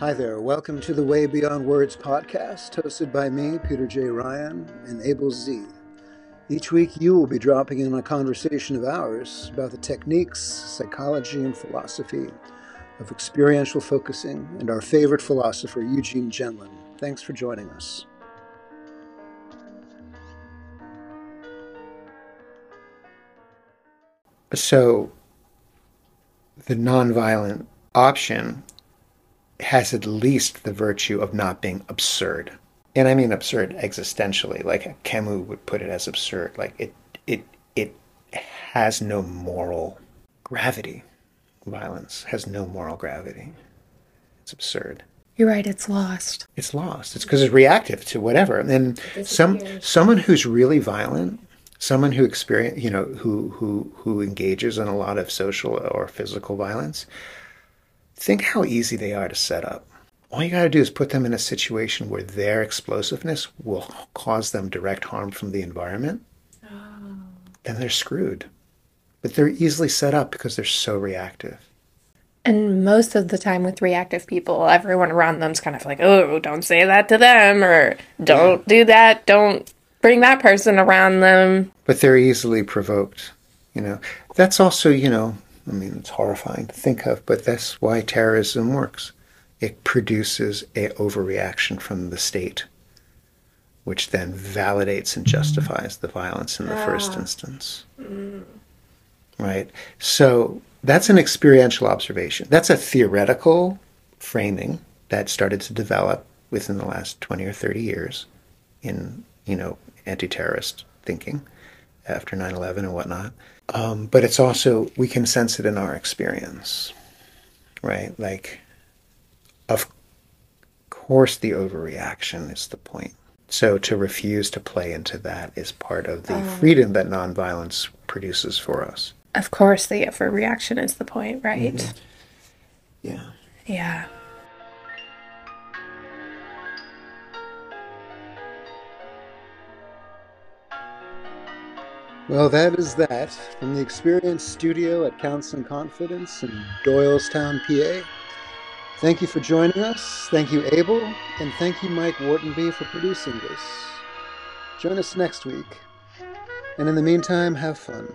Hi there. Welcome to the Way Beyond Words podcast, hosted by me, Peter J. Ryan, and Abel Z. Each week, you will be dropping in a conversation of ours about the techniques, psychology, and philosophy of experiential focusing and our favorite philosopher, Eugene Gendlin. Thanks for joining us. So, the nonviolent option has at least the virtue of not being absurd. And I mean absurd existentially, like Camus would put it as absurd. Like it it it has no moral gravity. Violence has no moral gravity. It's absurd. You're right, it's lost. It's lost. It's because it's reactive to whatever. And some someone who's really violent, someone who experience you know, who who who engages in a lot of social or physical violence, think how easy they are to set up. All you got to do is put them in a situation where their explosiveness will cause them direct harm from the environment. Oh. Then they're screwed. But they're easily set up because they're so reactive. And most of the time with reactive people, everyone around them's kind of like, oh, don't say that to them, or don't do that, don't bring that person around them. But they're easily provoked. You know, that's also, you know, I mean, it's horrifying to think of, but that's why terrorism works. It produces a overreaction from the state, which then validates and justifies the violence in the first instance. Mm. Right? So that's an experiential observation. That's a theoretical framing that started to develop within the last 20 or 30 years in, you know, anti-terrorist thinking after 9/11 and whatnot. Um, but it's also we can sense it in our experience, right? Like, of course, the overreaction is the point. So to refuse to play into that is part of the oh. freedom that nonviolence produces for us. Of course, the overreaction is the point, right? Mm-hmm. Yeah. Yeah. Well, that is that from the Experience Studio at Counseling Confidence in Doylestown, PA. Thank you for joining us. Thank you, Abel, and thank you, Mike Whartonby, for producing this. Join us next week. And in the meantime, have fun.